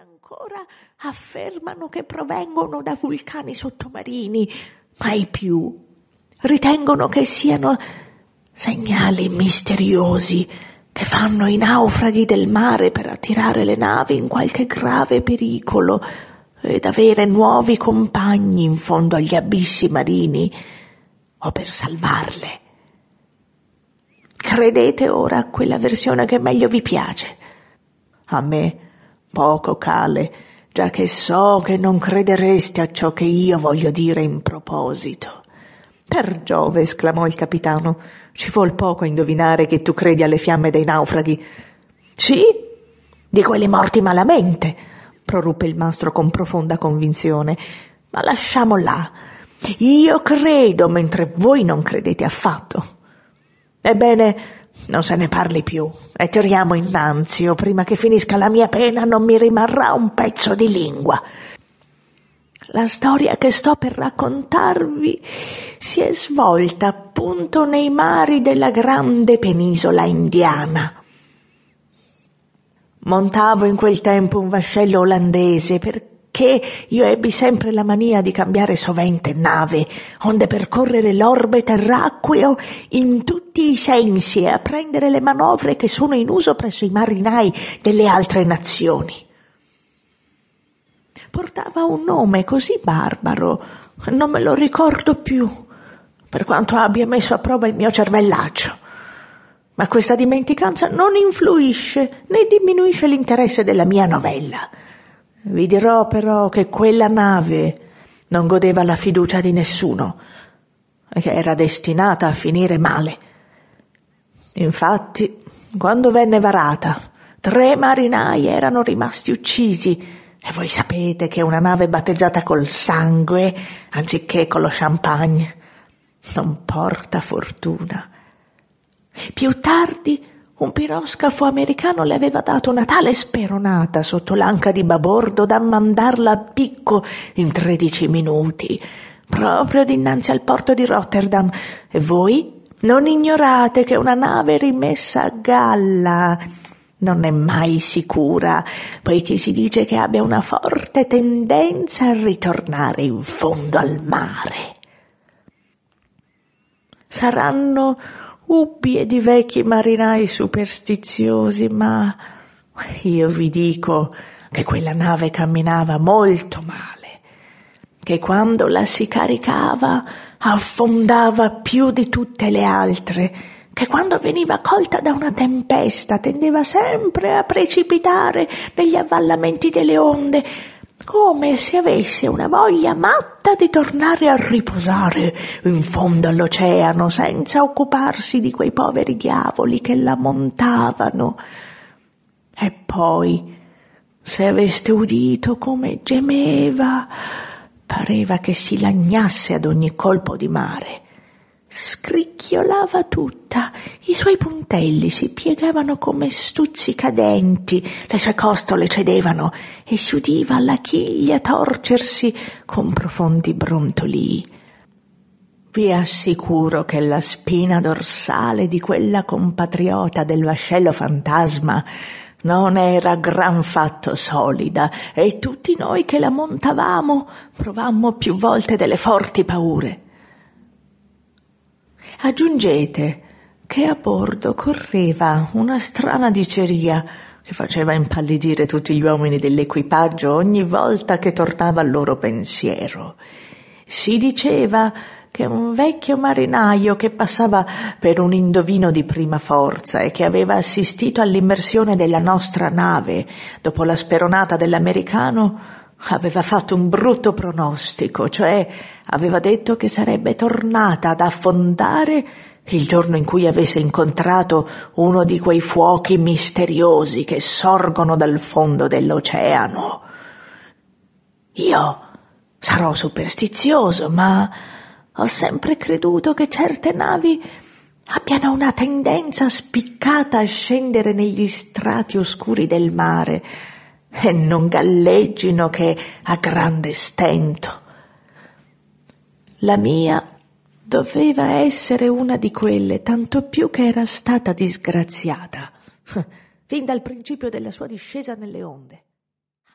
ancora affermano che provengono da vulcani sottomarini, mai più. Ritengono che siano segnali misteriosi che fanno i naufraghi del mare per attirare le navi in qualche grave pericolo ed avere nuovi compagni in fondo agli abissi marini o per salvarle. Credete ora a quella versione che meglio vi piace. A me poco cale, già che so che non credereste a ciò che io voglio dire in proposito. Per Giove, esclamò il capitano, ci vuol poco a indovinare che tu credi alle fiamme dei naufraghi. Sì, di quelli morti malamente, proruppe il mastro con profonda convinzione. Ma lasciamo là. Io credo mentre voi non credete affatto. Ebbene, non se ne parli più e tiriamo innanzi o prima che finisca la mia pena non mi rimarrà un pezzo di lingua. La storia che sto per raccontarvi si è svolta appunto nei mari della grande penisola indiana. Montavo in quel tempo un vascello olandese per che io ebbi sempre la mania di cambiare sovente nave, onde percorrere l'orbe terracqueo in tutti i sensi e apprendere le manovre che sono in uso presso i marinai delle altre nazioni. Portava un nome così barbaro, non me lo ricordo più, per quanto abbia messo a prova il mio cervellaccio. Ma questa dimenticanza non influisce né diminuisce l'interesse della mia novella vi dirò però che quella nave non godeva la fiducia di nessuno che era destinata a finire male. Infatti, quando venne varata, tre marinai erano rimasti uccisi e voi sapete che una nave battezzata col sangue anziché con lo champagne non porta fortuna. Più tardi un piroscafo americano le aveva dato una tale speronata sotto l'anca di babordo da mandarla a picco in tredici minuti, proprio dinanzi al porto di Rotterdam. E voi non ignorate che una nave rimessa a galla non è mai sicura, poiché si dice che abbia una forte tendenza a ritornare in fondo al mare. Saranno ubbie di vecchi marinai superstiziosi, ma io vi dico che quella nave camminava molto male, che quando la si caricava affondava più di tutte le altre, che quando veniva colta da una tempesta tendeva sempre a precipitare negli avvallamenti delle onde, come se avesse una voglia matta di tornare a riposare in fondo all'oceano senza occuparsi di quei poveri diavoli che la montavano. E poi, se aveste udito come gemeva, pareva che si lagnasse ad ogni colpo di mare scricchiolava tutta, i suoi puntelli si piegavano come stuzzicadenti, le sue costole cedevano e si udiva la chiglia torcersi con profondi brontolii. Vi assicuro che la spina dorsale di quella compatriota del vascello fantasma non era gran fatto solida e tutti noi che la montavamo provammo più volte delle forti paure. Aggiungete che a bordo correva una strana diceria che faceva impallidire tutti gli uomini dell'equipaggio ogni volta che tornava al loro pensiero. Si diceva che un vecchio marinaio che passava per un indovino di prima forza e che aveva assistito all'immersione della nostra nave dopo la speronata dell'americano aveva fatto un brutto pronostico, cioè aveva detto che sarebbe tornata ad affondare il giorno in cui avesse incontrato uno di quei fuochi misteriosi che sorgono dal fondo dell'oceano. Io sarò superstizioso, ma ho sempre creduto che certe navi abbiano una tendenza spiccata a scendere negli strati oscuri del mare, e non galleggino che a grande stento. La mia doveva essere una di quelle, tanto più che era stata disgraziata, fin dal principio della sua discesa nelle onde.